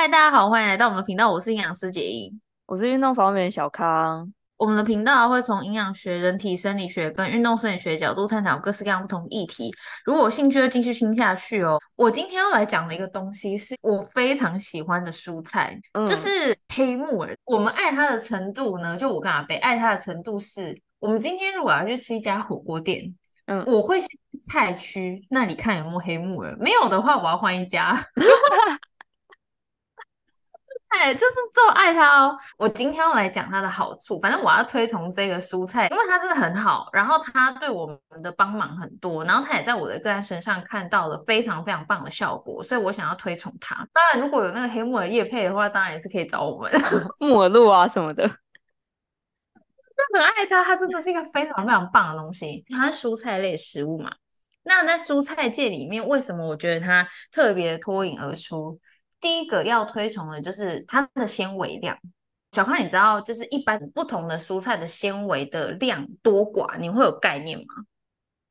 嗨，大家好，欢迎来到我们的频道。我是营养师杰英，我是运动方面的小康。我们的频道会从营养学、人体生理学跟运动生理学角度探讨各式各样不同议题。如果有兴趣，就继续听下去哦。我今天要来讲的一个东西，是我非常喜欢的蔬菜，嗯、就是黑木耳。我们爱它的程度呢，就我跟阿北爱它的程度是，我们今天如果要去吃一家火锅店，嗯，我会去菜区那里看有没有黑木耳，没有的话，我要换一家。哎，就是这么爱它哦！我今天要来讲它的好处，反正我要推崇这个蔬菜，因为它真的很好，然后它对我们的帮忙很多，然后它也在我的个案身上看到了非常非常棒的效果，所以我想要推崇它。当然，如果有那个黑木耳叶配的话，当然也是可以找我们 木耳露啊什么的。就很爱它，它真的是一个非常非常棒的东西。它是蔬菜类食物嘛，那在蔬菜界里面，为什么我觉得它特别脱颖而出？第一个要推崇的就是它的纤维量。小康，你知道就是一般不同的蔬菜的纤维的量多寡，你会有概念吗？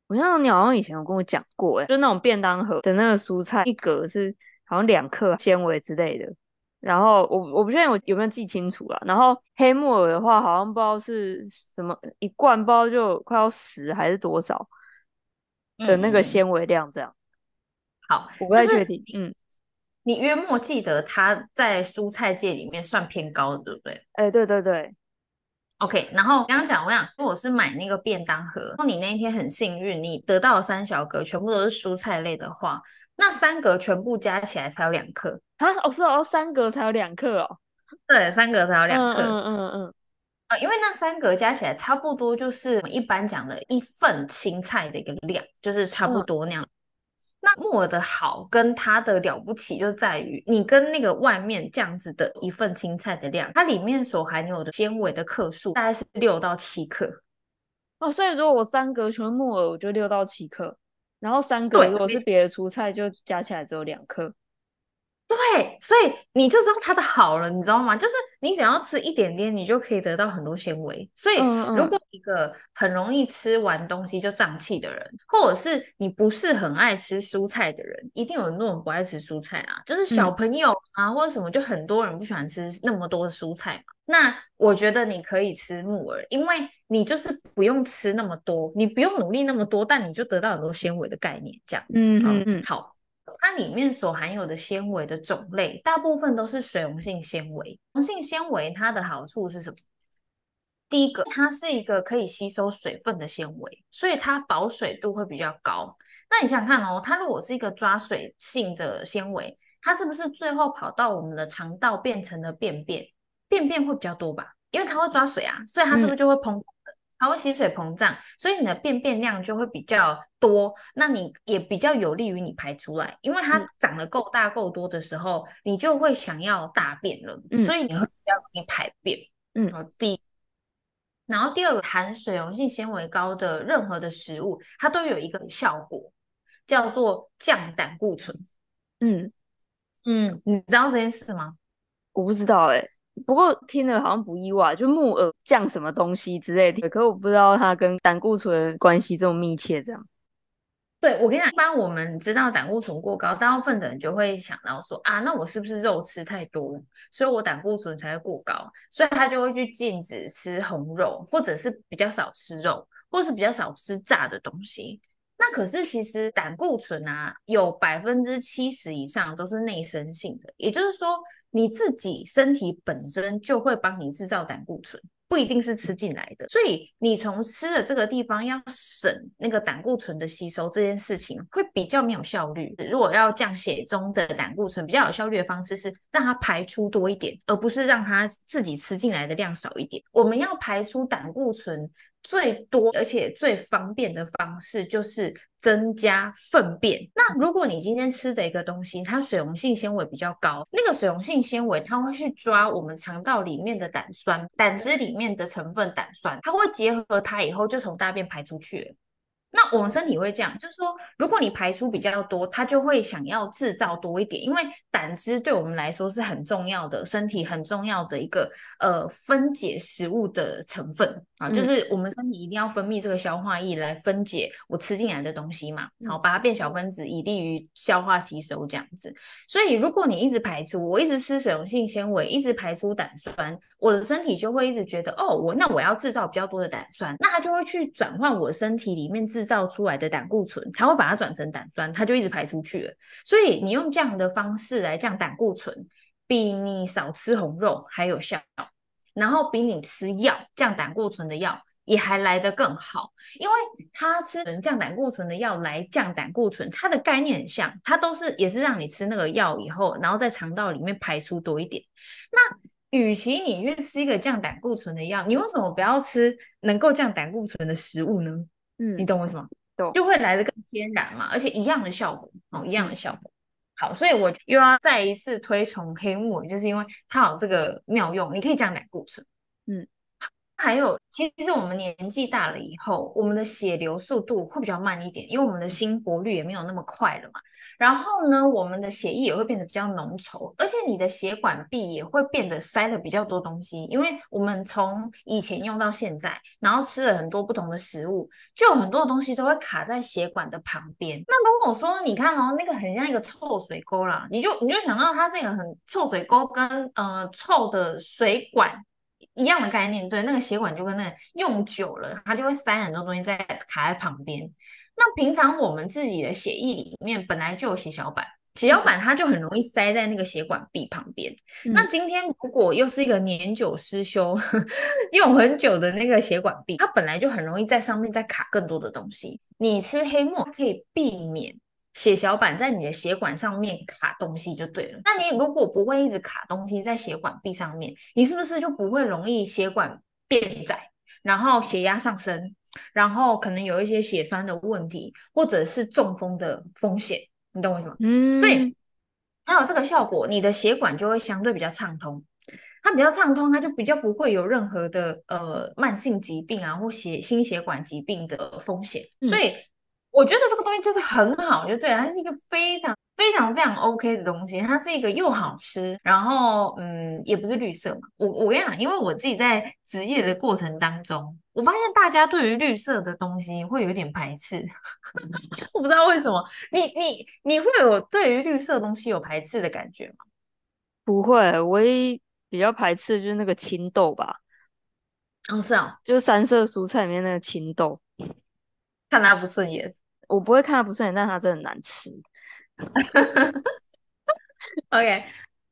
我像你好像以前有跟我讲过，哎，就那种便当盒的那个蔬菜一格是好像两克纤维之类的。然后我我不确定我有没有记清楚了。然后黑木耳的话，好像不知道是什么一罐不知道就快要十还是多少的那个纤维量这样。嗯、好，我不太确定，嗯。你约莫记得它在蔬菜界里面算偏高的，对不对？哎、欸，对对对。OK，然后刚刚讲，我想，如果是买那个便当盒，如果你那一天很幸运，你得到了三小格，全部都是蔬菜类的话，那三格全部加起来才有两克啊！哦，是哦，三格才有两克哦。对，三格才有两克。嗯嗯嗯。呃，因为那三格加起来差不多就是我们一般讲的一份青菜的一个量，就是差不多那样。嗯那木耳的好跟它的了不起，就在于你跟那个外面这样子的一份青菜的量，它里面所含有的纤维的克数大概是六到七克。哦，所以如果我三格全木耳，我就六到七克，然后三格如果是别的蔬菜，就加起来只有两克。对，所以你就知道它的好了，你知道吗？就是你只要吃一点点，你就可以得到很多纤维。所以，如果一个很容易吃完东西就胀气的人，嗯，或者是你不是很爱吃蔬菜的人，一定有很多人不爱吃蔬菜啊。就是小朋友啊，嗯，或者什么，就很多人不喜欢吃那么多的蔬菜嘛。那我觉得你可以吃木耳，因为你就是不用吃那么多，你不用努力那么多，但你就得到很多纤维的概念，这样。嗯嗯嗯，好。它里面所含有的纤维的种类，大部分都是水溶性纤维。溶性纤维它的好处是什么？第一个，它是一个可以吸收水分的纤维，所以它保水度会比较高。那你想想看哦，它如果是一个抓水性的纤维，它是不是最后跑到我们的肠道变成了便便？便便会比较多吧？因为它会抓水啊，所以它是不是就会膨？嗯它会吸水膨胀，所以你的便便量就会比较多，那你也比较有利于你排出来，因为它长得够大够多的时候，你就会想要大便了，嗯、所以你会比较容易排便。嗯，好，第一，然后第二个含水溶性纤维高的任何的食物，它都有一个效果，叫做降胆固醇。嗯嗯，你知道这件事吗？我不知道哎、欸。不过听了好像不意外，就木耳降什么东西之类的，可我不知道它跟胆固醇关系这么密切。这样，对，我跟你讲，一般我们知道胆固醇过高，大部分的人就会想到说啊，那我是不是肉吃太多，所以我胆固醇才会过高，所以他就会去禁止吃红肉，或者是比较少吃肉，或是比较少吃炸的东西。那可是其实胆固醇啊，有百分之七十以上都是内生性的，也就是说。你自己身体本身就会帮你制造胆固醇，不一定是吃进来的。所以你从吃的这个地方要省那个胆固醇的吸收，这件事情会比较没有效率。如果要降血中的胆固醇，比较有效率的方式是让它排出多一点，而不是让它自己吃进来的量少一点。我们要排出胆固醇最多而且最方便的方式就是。增加粪便。那如果你今天吃的一个东西，它水溶性纤维比较高，那个水溶性纤维它会去抓我们肠道里面的胆酸，胆汁里面的成分胆酸，它会结合它以后就从大便排出去。那我们身体会这样，就是说，如果你排出比较多，它就会想要制造多一点，因为胆汁对我们来说是很重要的，身体很重要的一个呃分解食物的成分。啊，就是我们身体一定要分泌这个消化液来分解我吃进来的东西嘛，然后把它变小分子，以利于消化吸收这样子。所以如果你一直排出，我一直吃水溶性纤维，一直排出胆酸，我的身体就会一直觉得，哦，我那我要制造比较多的胆酸，那它就会去转换我身体里面制造出来的胆固醇，它会把它转成胆酸，它就一直排出去了。所以你用这样的方式来降胆固醇，比你少吃红肉还有效，然后比你吃药降胆固醇的药也还来得更好。因为它吃降胆固醇的药来降胆固醇，它的概念很像，它都是也是让你吃那个药以后，然后在肠道里面排出多一点。那与其你去吃一个降胆固醇的药，你为什么不要吃能够降胆固醇的食物呢？嗯，你懂我什么？懂，就会来的更天然嘛，而且一样的效果哦，一样的效果。好，所以我又要再一次推崇黑木耳，就是因为它有这个妙用，你可以讲胆固醇。嗯，还有，其实我们年纪大了以后，我们的血流速度会比较慢一点，因为我们的心搏率也没有那么快了嘛。然后呢，我们的血液也会变得比较浓稠，而且你的血管壁也会变得塞了比较多东西，因为我们从以前用到现在，然后吃了很多不同的食物，就有很多的东西都会卡在血管的旁边。那如果说你看哦，那个很像一个臭水沟啦，你就你就想到它是一个很臭水沟跟呃臭的水管一样的概念，对，那个血管就跟那个用久了，它就会塞很多东西在卡在旁边。那平常我们自己的血液里面本来就有血小板，血小板它就很容易塞在那个血管壁旁边。嗯、那今天如果又是一个年久失修、用很久的那个血管壁，它本来就很容易在上面再卡更多的东西。你吃黑木可以避免血小板在你的血管上面卡东西就对了。那你如果不会一直卡东西在血管壁上面，你是不是就不会容易血管变窄，然后血压上升？然后可能有一些血栓的问题，或者是中风的风险，你懂我意思吗？嗯，所以它有这个效果，你的血管就会相对比较畅通。它比较畅通，它就比较不会有任何的呃慢性疾病啊或血心血管疾病的风险。嗯，所以我觉得这个东西就是很好，就对了，它是一个非常。非常非常 OK 的东西，它是一个又好吃，然后嗯，也不是绿色嘛。我我跟你讲，因为我自己在职业的过程当中，我发现大家对于绿色的东西会有点排斥，我不知道为什么。你你你会有对于绿色的东西有排斥的感觉吗？不会，唯一比较排斥的就是那个青豆吧。哦，是啊，就是三色蔬菜里面那个青豆，看他不顺眼。我不会看他不顺眼，但他真的难吃。OK，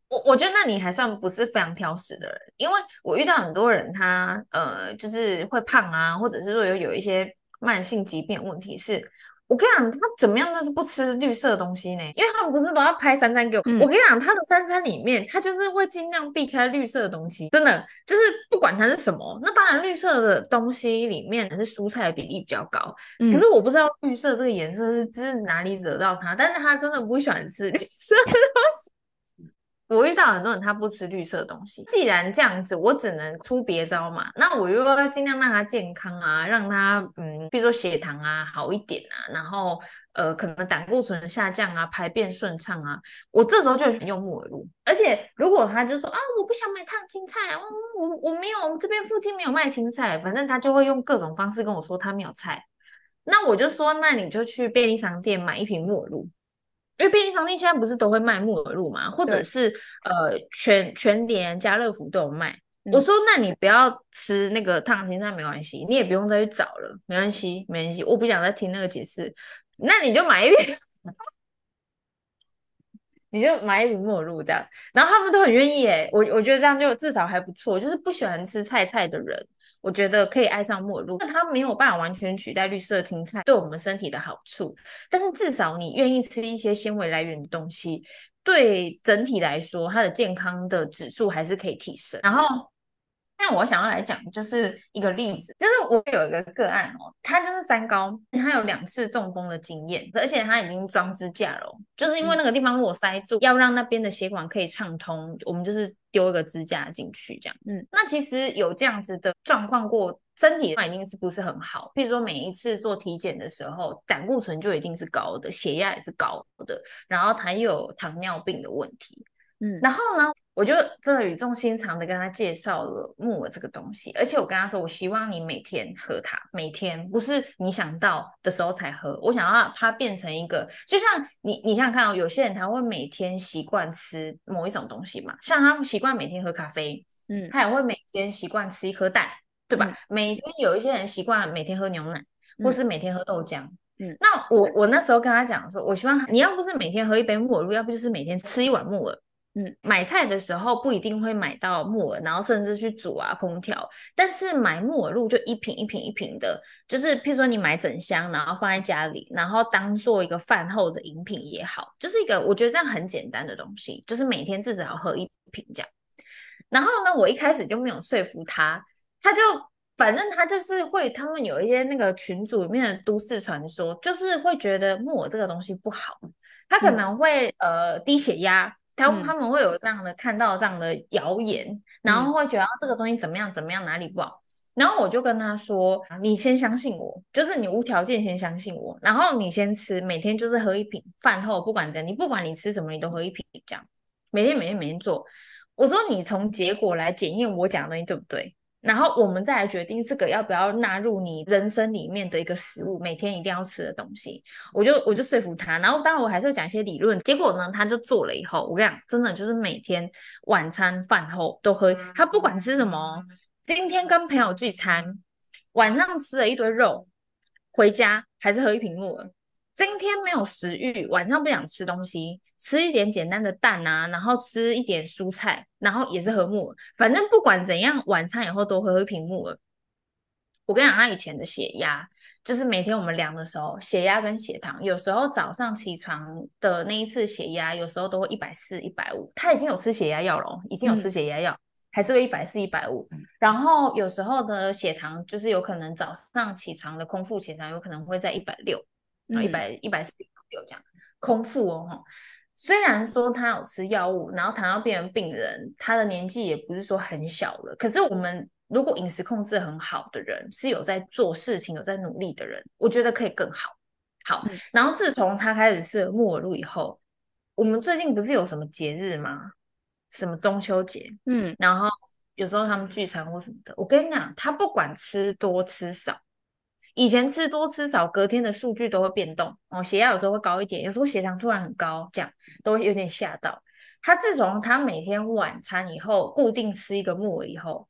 我我觉得那你还算不是非常挑食的人，因为我遇到很多人他，他呃就是会胖啊，或者是说有有一些慢性疾病问题是。我跟你讲，他怎么样都是不吃绿色的东西呢？因为他们不是都要拍三餐给我。嗯、我跟你讲，他的三餐里面，他就是会尽量避开绿色的东西，真的就是不管它是什么。那当然，绿色的东西里面是蔬菜的比例比较高。嗯、可是我不知道绿色这个颜色是是哪里惹到他，但是他真的不喜欢吃绿色的东西。我遇到很多人，他不吃绿色的东西。既然这样子，我只能出别招嘛。那我又要尽量让他健康啊，让他嗯，比如说血糖啊好一点啊，然后呃，可能胆固醇下降啊，排便顺畅啊。我这时候就用木耳露。而且如果他就说啊，我不想买烫青菜，我我我没有，我们这边附近没有卖青菜，反正他就会用各种方式跟我说他没有菜。那我就说，那你就去便利商店买一瓶木耳露。因为便利商店现在不是都会卖木耳露嘛，或者是呃全全联、家乐福都有卖。嗯、我说，那你不要吃那个烫青菜没关系，你也不用再去找了，没关系，没关系。我不想再听那个解释，那你就买一瓶，你就买一瓶木耳露这样。然后他们都很愿意诶，我我觉得这样就至少还不错，就是不喜欢吃菜菜的人。我觉得可以爱上陌路，那，它没有办法完全取代绿色青菜对我们身体的好处。但是至少你愿意吃一些纤维来源的东西，对整体来说，它的健康的指数还是可以提升。然后。那我想要来讲，就是一个例子，就是我有一个个案哦，他就是三高，他有两次中风的经验，而且他已经装支架了，就是因为那个地方如果塞住，要让那边的血管可以畅通，我们就是丢一个支架进去这样子。嗯，那其实有这样子的状况过身体一定是不是很好。譬如说每一次做体检的时候，胆固醇就一定是高的，血压也是高的，然后他又有糖尿病的问题。嗯，然后呢，我就真的语重心长的跟他介绍了木耳这个东西，而且我跟他说，我希望你每天喝它，每天不是你想到的时候才喝，我想要它变成一个，就像你，你想想看哦，有些人他会每天习惯吃某一种东西嘛，像他习惯每天喝咖啡，嗯，他也会每天习惯吃一颗蛋，对吧？嗯、每天有一些人习惯每天喝牛奶，或是每天喝豆浆，嗯，那我我那时候跟他讲说，我希望你要不是每天喝一杯木耳露，要不就是每天吃一碗木耳。嗯，买菜的时候不一定会买到木耳，然后甚至去煮啊烹调。但是买木耳露就一瓶一瓶一瓶的，就是譬如说你买整箱，然后放在家里，然后当做一个饭后的饮品也好，就是一个我觉得这样很简单的东西，就是每天至少要喝一瓶这样。然后呢，我一开始就没有说服他，他就反正他就是会，他们有一些那个群组里面的都市传说，就是会觉得木耳这个东西不好，他可能会、嗯、呃低血压。他他们会有这样的看到这样的谣言，嗯、然后会觉得这个东西怎么样怎么样哪里不好，然后我就跟他说：“你先相信我，就是你无条件先相信我，然后你先吃，每天就是喝一瓶，饭后不管怎样，你不管你吃什么，你都喝一瓶，这样每天每天每天做。我说你从结果来检验我讲的东西对不对？”然后我们再来决定这个要不要纳入你人生里面的一个食物，每天一定要吃的东西。我就我就说服他，然后当然我还是要讲一些理论。结果呢，他就做了以后，我跟你讲，真的就是每天晚餐饭后都喝。他不管吃什么，今天跟朋友聚餐，晚上吃了一堆肉，回家还是喝一瓶木耳。今天没有食欲，晚上不想吃东西，吃一点简单的蛋啊，然后吃一点蔬菜，然后也是喝木耳。反正不管怎样，晚餐以后都喝一瓶木耳。我跟你讲，他以前的血压，就是每天我们量的时候，血压跟血糖，有时候早上起床的那一次血压，有时候都会一百四、一百五。他已经有吃血压药了，已经有吃血压药，嗯、还是会一百四、一百五。然后有时候的血糖，就是有可能早上起床的空腹血糖，有可能会在一百六。然后一百一百四有这样空腹哦，虽然说他有吃药物，然后糖尿病病人，他的年纪也不是说很小了。可是我们如果饮食控制很好的人，是有在做事情、有在努力的人，我觉得可以更好。好，嗯、然后自从他开始吃了木耳露以后，我们最近不是有什么节日吗？什么中秋节？嗯，然后有时候他们聚餐或什么的，我跟你讲，他不管吃多吃少。以前吃多吃少，隔天的数据都会变动哦，血压有时候会高一点，有时候血糖突然很高，这样都会有点吓到。他自从他每天晚餐以后固定吃一个木耳以后，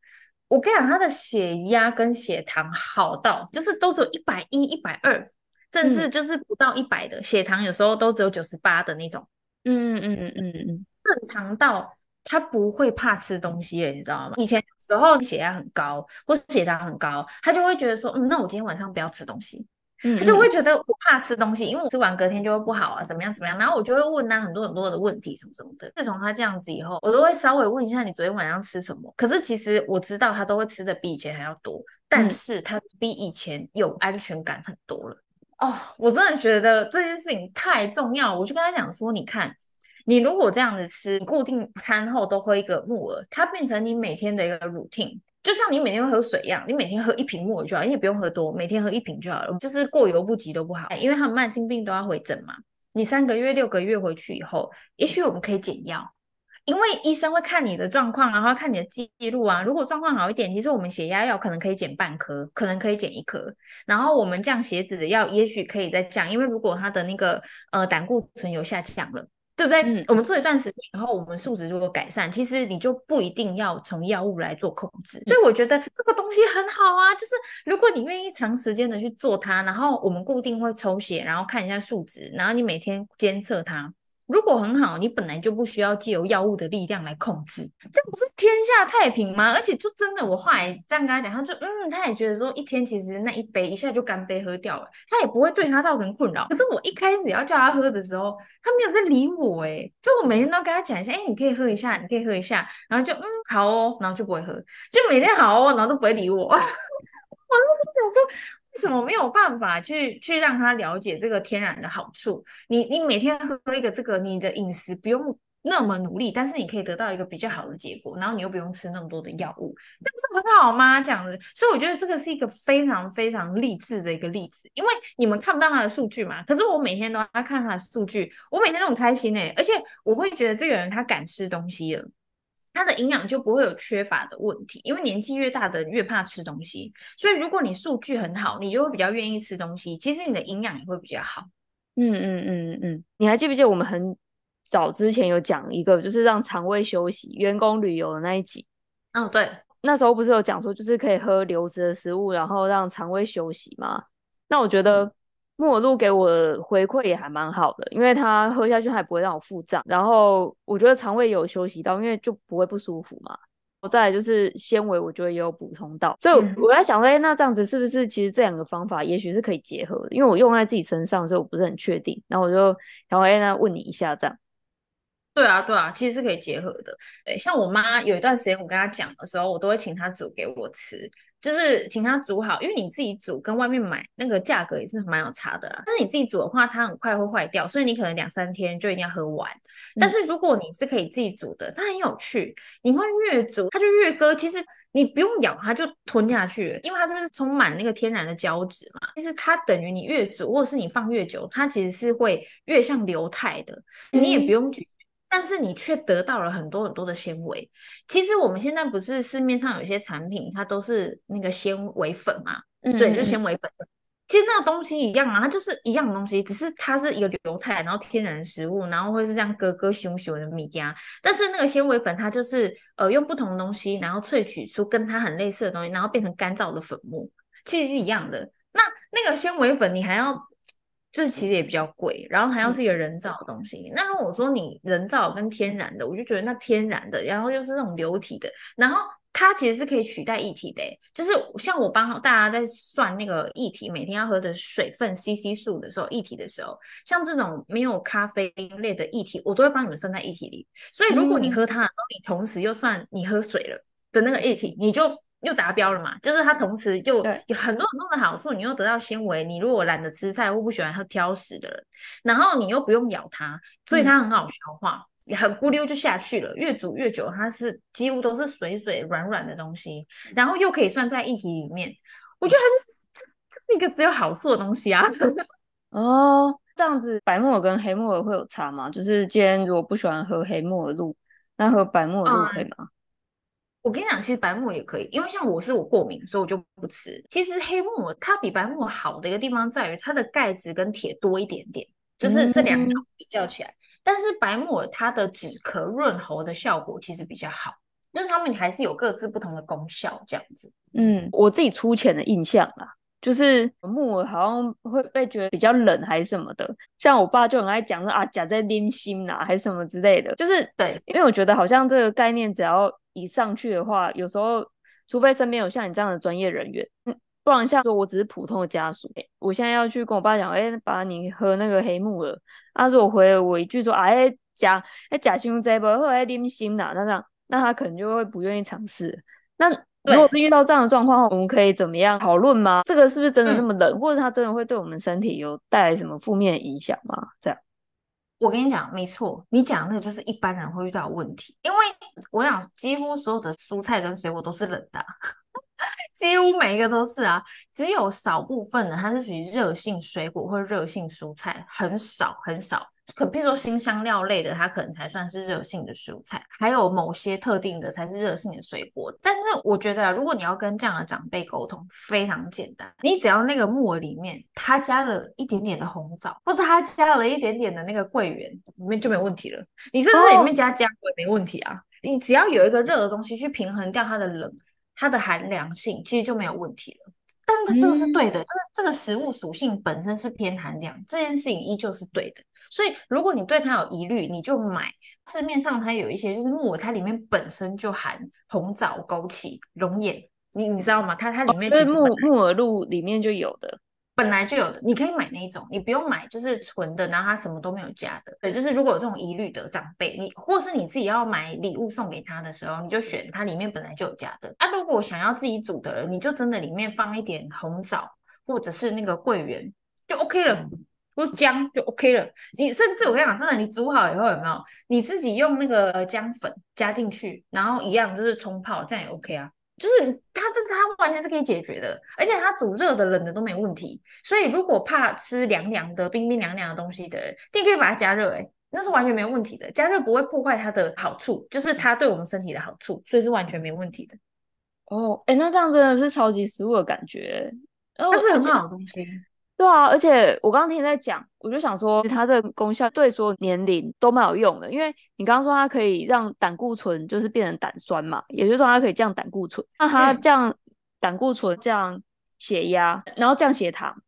我跟你讲，他的血压跟血糖好到就是都只有一百一、一百二，甚至就是不到一百的、嗯、血糖，有时候都只有九十八的那种。嗯嗯嗯嗯嗯嗯，正常到。他不会怕吃东西，你知道吗？以前时候血压很高，或是血糖很高，他就会觉得说，嗯，那我今天晚上不要吃东西。嗯，他就会觉得我怕吃东西，因为我吃完隔天就会不好啊，怎么样怎么样。然后我就会问他很多很多的问题，什么什么的。自从他这样子以后，我都会稍微问一下你昨天晚上吃什么。可是其实我知道他都会吃的比以前还要多，但是他比以前有安全感很多了。哦，我真的觉得这件事情太重要，我就跟他讲说，你看。你如果这样子吃，固定餐后都喝一个木耳，它变成你每天的一个 routine，就像你每天会喝水一样，你每天喝一瓶木耳就好，你也不用喝多，每天喝一瓶就好了，就是过犹不及都不好，因为他们慢性病都要回诊嘛。你三个月、六个月回去以后，也许我们可以减药，因为医生会看你的状况，然后看你的记录啊。如果状况好一点，其实我们血压药可能可以减半颗，可能可以减一颗，然后我们降血脂的药也许可以再降，因为如果他的那个呃胆固醇有下降了。对不对？嗯，我们做一段时间以后，我们数值如果改善，其实你就不一定要从药物来做控制。所以我觉得这个东西很好啊，就是如果你愿意长时间的去做它，然后我们固定会抽血，然后看一下数值，然后你每天监测它。如果很好，你本来就不需要借由药物的力量来控制，这不是天下太平吗？而且就真的，我后来这样跟他讲，他就嗯，他也觉得说一天其实那一杯一下就干杯喝掉了，他也不会对他造成困扰。可是我一开始要叫他喝的时候，他没有在理我诶，就我每天都跟他讲一下，哎，你可以喝一下，你可以喝一下，然后就嗯好哦，然后就不会喝，就每天好哦，然后都不会理我。我就想说。为什么没有办法去去让他了解这个天然的好处？你你每天喝一个这个，你的饮食不用那么努力，但是你可以得到一个比较好的结果，然后你又不用吃那么多的药物，这不是很好吗？这样子，所以我觉得这个是一个非常非常励志的一个例子，因为你们看不到他的数据嘛，可是我每天都要看他的数据，我每天都很开心哎，而且我会觉得这个人他敢吃东西了，他的营养就不会有缺乏的问题，因为年纪越大的越怕吃东西，所以如果你数据很好，你就会比较愿意吃东西，其实你的营养也会比较好。嗯嗯嗯嗯，你还记不记得我们很早之前有讲一个，就是让肠胃休息、员工旅游的那一集？嗯、哦，对，那时候不是有讲说，就是可以喝流质的食物，然后让肠胃休息吗？那我觉得木耳露给我的回馈也还蛮好的，因为它喝下去还不会让我腹胀，然后我觉得肠胃有休息到，因为就不会不舒服嘛。再来就是纤维，我觉得也有补充到，所以我在想说，哎，那这样子是不是其实这两个方法也许是可以结合的？因为我用在自己身上，所以我不是很确定。然后我就想说，哎，那问你一下这样。对啊，对啊，其实是可以结合的。对，像我妈有一段时间，我跟她讲的时候，我都会请她煮给我吃，就是请她煮好，因为你自己煮跟外面买那个价格也是蛮有差的啦。但是你自己煮的话，它很快会坏掉，所以你可能两三天就一定要喝完。嗯。但是如果你是可以自己煮的，它很有趣，你会越煮它就越割，其实你不用咬它就吞下去了，因为它就是充满那个天然的胶质嘛。其实它等于你越煮或者是你放越久，它其实是会越像流态的，你也不用咀。但是你却得到了很多很多的纤维。其实我们现在不是市面上有一些产品，它都是那个纤维粉嘛？对，就纤维粉。其实那个东西一样啊，它就是一样的东西，只是它是一个流态，然后天然食物，然后会是这样咯咯熊熊的米家。但是那个纤维粉，它就是呃用不同的东西，然后萃取出跟它很类似的东西，然后变成干燥的粉末，其实是一样的。那那个纤维粉，你还要。就是其实也比较贵，然后还要是一个人造的东西。嗯、那如果说你人造跟天然的，我就觉得那天然的，然后又是那种流体的，然后它其实是可以取代液体的。就是像我帮大家在算那个液体每天要喝的水分 CC 数的时候，液体的时候，像这种没有咖啡因类的液体，我都会帮你们算在液体里。所以如果你喝它的时候，嗯、你同时又算你喝水了的那个液体，你就。又达标了嘛？就是它同时就有很多很多的好处，你又得到纤维。你如果懒得吃菜或不喜欢喝挑食的人，然后你又不用咬它，所以它很好消化，也、嗯、很咕溜就下去了。越煮越久，它是几乎都是水水软软的东西，然后又可以算在一体里面。我觉得它是一个只有好处的东西啊。哦，这样子白木耳跟黑木耳会有差吗？就是既然如果不喜欢喝黑木耳露，那喝白木耳露可以吗？嗯我跟你讲，其实白木耳也可以，因为像我是我过敏，所以我就不吃。其实黑木耳它比白木耳好的一个地方在于它的钙质跟铁多一点点，就是这两种比较起来。嗯、但是白木耳它的止咳润喉的效果其实比较好，就是它们还是有各自不同的功效这样子。嗯，我自己粗浅的印象啦，就是木耳好像会被觉得比较冷还是什么的，像我爸就很爱讲说啊，夹在拎心啦还是什么之类的，就是对，因为我觉得好像这个概念只要。一上去的话，有时候除非身边有像你这样的专业人员，嗯不然像说我只是普通的家属，我现在要去跟我爸讲，哎、欸，爸，你喝那个黑木耳，他如果回了我一句说，哎、啊，假哎假胸这不喝来拎心啦，那这样，那他可能就会不愿意尝试。那如果是遇到这样的状况，我们可以怎么样讨论吗？这个是不是真的那么冷，嗯、或者它真的会对我们身体有带来什么负面影响吗？这样。我跟你讲，没错，你讲的那个就是一般人会遇到的问题，因为我想几乎所有的蔬菜跟水果都是冷的，几乎每一个都是啊，只有少部分的它是属于热性水果或热性蔬菜，很少很少。可比如说新香料类的，它可能才算是热性的蔬菜，还有某些特定的才是热性的水果。但是我觉得啊，如果你要跟这样的长辈沟通，非常简单，你只要那个木耳里面它加了一点点的红枣，或是它加了一点点的那个桂圆，里面就没问题了。你甚至里面加姜也没问题啊。你只要有一个热的东西去平衡掉它的冷，它的寒凉性，其实就没有问题了。但是这个是对的，这个这个食物属性本身是偏寒凉，这件事情依旧是对的。所以如果你对它有疑虑，你就买市面上它有一些就是木耳，它里面本身就含红枣、枸杞、龙眼，你你知道吗？它它里面其实木木耳露里面就有的。本来就有的，你可以买那一种，你不用买就是纯的，然后它什么都没有加的。对，就是如果有这种疑虑的长辈，你或是你自己要买礼物送给他的时候，你就选它里面本来就有加的。啊，如果想要自己煮的人，你就真的里面放一点红枣或者是那个桂圆就 OK 了。或姜就 OK 了。你甚至我跟你讲，真的，你煮好以后有没有你自己用那个姜粉加进去，然后一样就是冲泡，这样也 OK 啊。就是它这它完全是可以解决的，而且它煮热的、冷的都没问题。所以如果怕吃凉凉的、冰冰凉凉的东西的人，你可以把它加热，诶那是完全没有问题的。加热不会破坏它的好处，就是它对我们身体的好处，所以是完全没问题的。哦，哎，那这样真的是超级食物的感觉，它是很好的东西。对啊，而且我刚刚听你在讲，我就想说它的功效对所有年龄都蛮有用的，因为你刚刚说它可以让胆固醇就是变成胆酸嘛，也就是说它可以降胆固醇，那它降胆固醇降血压，然后降血糖，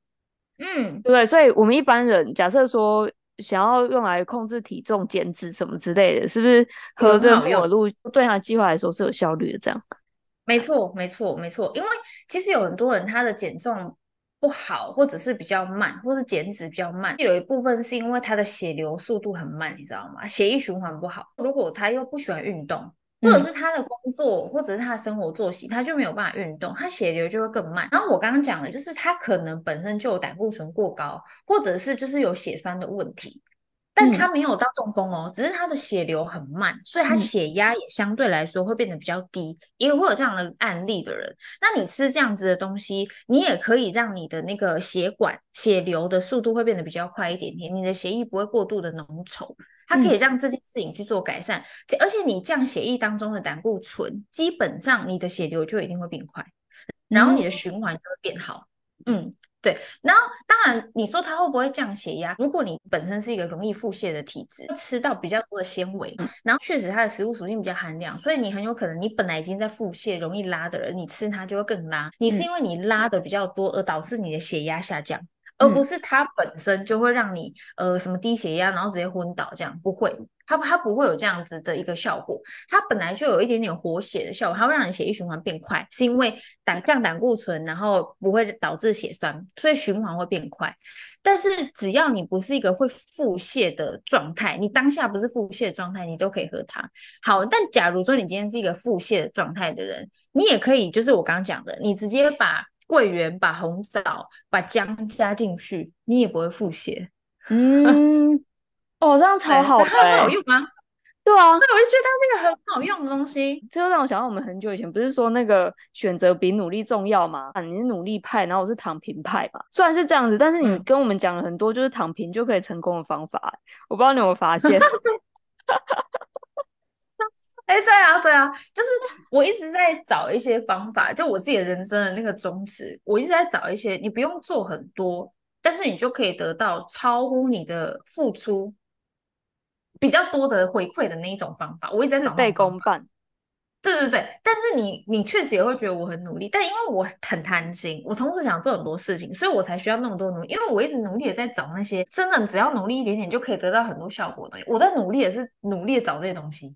嗯，对不对？所以我们一般人假设说想要用来控制体重、减脂什么之类的，是不是喝这个果露对它计划来说是有效率的？这样，没错，没错，没错，因为其实有很多人他的减重。不好，或者是比较慢，或是减脂比较慢，有一部分是因为他的血流速度很慢，你知道吗？血液循环不好。如果他又不喜欢运动，或者是他的工作，或者是他的生活作息，他就没有办法运动，他血流就会更慢。然后我刚刚讲的就是他可能本身就有胆固醇过高，或者是就是有血栓的问题。但他没有到中风哦，只是他的血流很慢，所以他血压也相对来说会变得比较低，也会有这样的案例的人。那你吃这样子的东西，你也可以让你的那个血管血流的速度会变得比较快一点点，你的血液不会过度的浓稠，它可以让这件事情去做改善。而且你降血液当中的胆固醇，基本上你的血流就一定会变快，然后你的循环就会变好。嗯。对，然后当然你说它会不会降血压？如果你本身是一个容易腹泻的体质，吃到比较多的纤维，然后确实它的食物属性比较寒凉，所以你很有可能你本来已经在腹泻、容易拉的人，你吃它就会更拉。你是因为你拉的比较多而导致你的血压下降。而不是它本身就会让你呃什么低血压，然后直接昏倒这样，不会，它它不会有这样子的一个效果。它本来就有一点点活血的效果，它会让你血液循环变快，是因为胆降胆固醇，然后不会导致血栓，所以循环会变快。但是只要你不是一个会腹泻的状态，你当下不是腹泻的状态，你都可以喝它。好，但假如说你今天是一个腹泻的状态的人，你也可以，就是我刚刚讲的，你直接把。桂圆，把红枣、把姜加进去，你也不会腹泻。嗯，哦，这样 超好，它很好用吗？对啊，所以我就觉得它是一个很好用的东西。这就让我想到我们很久以前不是说那个选择比努力重要吗？啊，你是努力派，然后我是躺平派嘛。虽然是这样子，但是你跟我们讲了很多，就是躺平就可以成功的方法。我不知道你有没有发现。哎、欸，对啊，对啊，就是我一直在找一些方法，就我自己的人生的那个宗旨，我一直在找一些你不用做很多，但是你就可以得到超乎你的付出比较多的回馈的那一种方法。我一直在找事倍功半。对对对，但是你你确实也会觉得我很努力，但因为我很贪心，我同时想做很多事情，所以我才需要那么多努力。因为我一直努力的在找那些真的只要努力一点点就可以得到很多效果的东西。我在努力也是努力的找这些东西。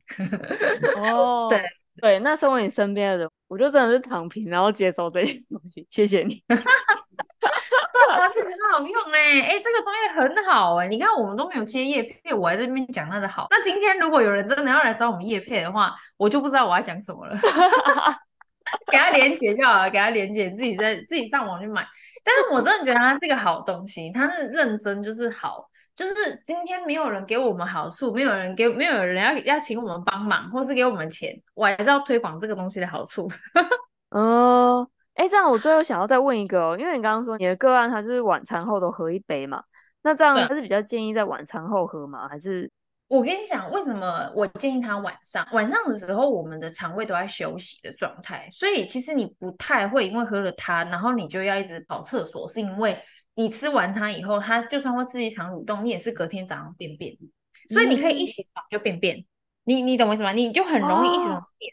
哦，对对，那身为你身边的人，我就真的是躺平，然后接受这些东西。谢谢你。对啊，这很好用哎、欸，哎、欸，这个东西很好哎、你看，我们都没有接叶片，我还在这边讲它的好。那今天如果有人真的要来找我们叶片的话，我就不知道我要讲什么了。给他连接就好了，给他连接，自己在自己上网去买。但是我真的觉得它是一个好东西，它是认真就是好，就是今天没有人给我们好处，没有人给，没有人要要请我们帮忙，或是给我们钱，我还是要推广这个东西的好处。哦。哎，这样我最后想要再问一个哦，因为你刚刚说你的个案他就是晚餐后都喝一杯嘛，那这样他是比较建议在晚餐后喝吗？还是我跟你讲，为什么我建议他晚上？晚上的时候我们的肠胃都在休息的状态，所以其实你不太会因为喝了它，然后你就要一直跑厕所，是因为你吃完它以后，它就算会刺激肠蠕动，你也是隔天早上便便，所以你可以一起床就便便，嗯、你你懂我意思吗？你就很容易一起床便。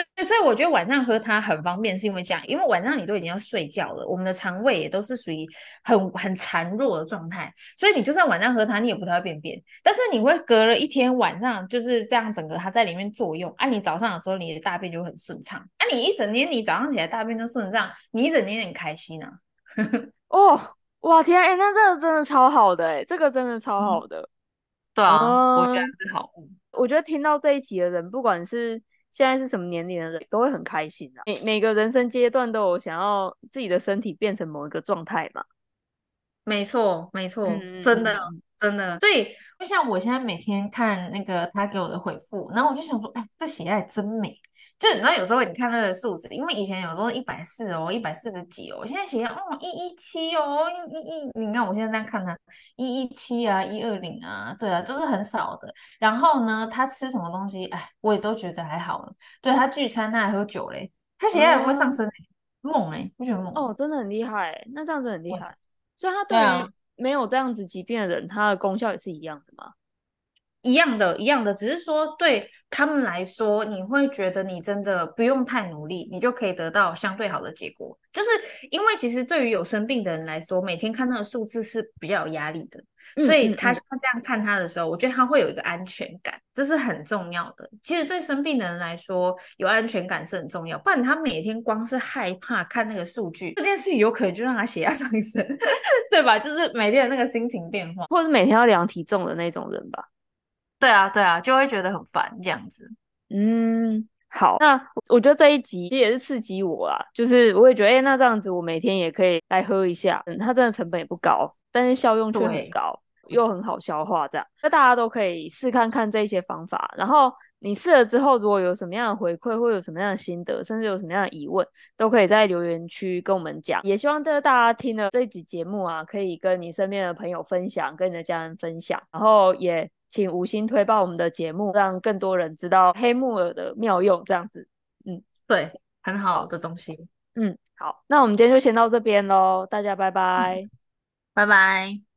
哦对，所以我觉得晚上喝它很方便，是因为这样，因为晚上你都已经要睡觉了，我们的肠胃也都是属于很很孱弱的状态，所以你就算晚上喝它，你也不太会便便。但是你会隔了一天晚上就是这样，整个它在里面作用，啊，你早上的时候你的大便就很顺畅，啊，你一整天你早上起来大便都顺畅，你一整天很开心啊。哦，哇天，哎，那这个真的超好的，哎，这个真的超好的。嗯、对啊，嗯、我觉得是好。我觉得听到这一集的人，不管是现在是什么年龄的人都会很开心的，每每个人生阶段都有想要自己的身体变成某一个状态嘛。没错，没错，嗯、真的，真的。所以，就像我现在每天看那个他给我的回复，然后我就想说，哎，这喜爱真美。就你知道，有时候你看那个数字，因为以前有时候一百四哦，一百四十几哦，现在血压哦一一七哦，一一，你看我现在这样看他一一七啊，一二零啊，对啊，都、就是很少的。然后呢，他吃什么东西，哎，我也都觉得还好了。对，他聚餐，他还喝酒嘞，他血压也不会上升、欸，猛哎、欸，不觉得猛？哦，真的很厉害、欸，那这样子很厉害。所以他对于没有这样子疾病的人，他的功效也是一样的吗？一样的，一样的，只是说对他们来说，你会觉得你真的不用太努力，你就可以得到相对好的结果。就是因为其实对于有生病的人来说，每天看那个数字是比较有压力的，所以他他这样看他的时候，我觉得他会有一个安全感，这是很重要的。其实对生病的人来说，有安全感是很重要，不然他每天光是害怕看那个数据，这件事情有可能就让他血压上升，对吧？就是每天的那个心情变化，或者每天要量体重的那种人吧。对啊，对啊，就会觉得很烦这样子。嗯，好，那我觉得这一集其实也是刺激我啊，就是我也觉得，哎，那这样子我每天也可以来喝一下，嗯，它真的成本也不高，但是效用却很高，又很好消化，这样，那大家都可以试看看这些方法。然后你试了之后，如果有什么样的回馈，或有什么样的心得，甚至有什么样的疑问，都可以在留言区跟我们讲。也希望这个大家听了这一集节目啊，可以跟你身边的朋友分享，跟你的家人分享，然后也。请五星推爆我们的节目，让更多人知道黑木耳的妙用。这样子，嗯，对，很好的东西。嗯，好，那我们今天就先到这边喽，大家拜拜，嗯，拜拜。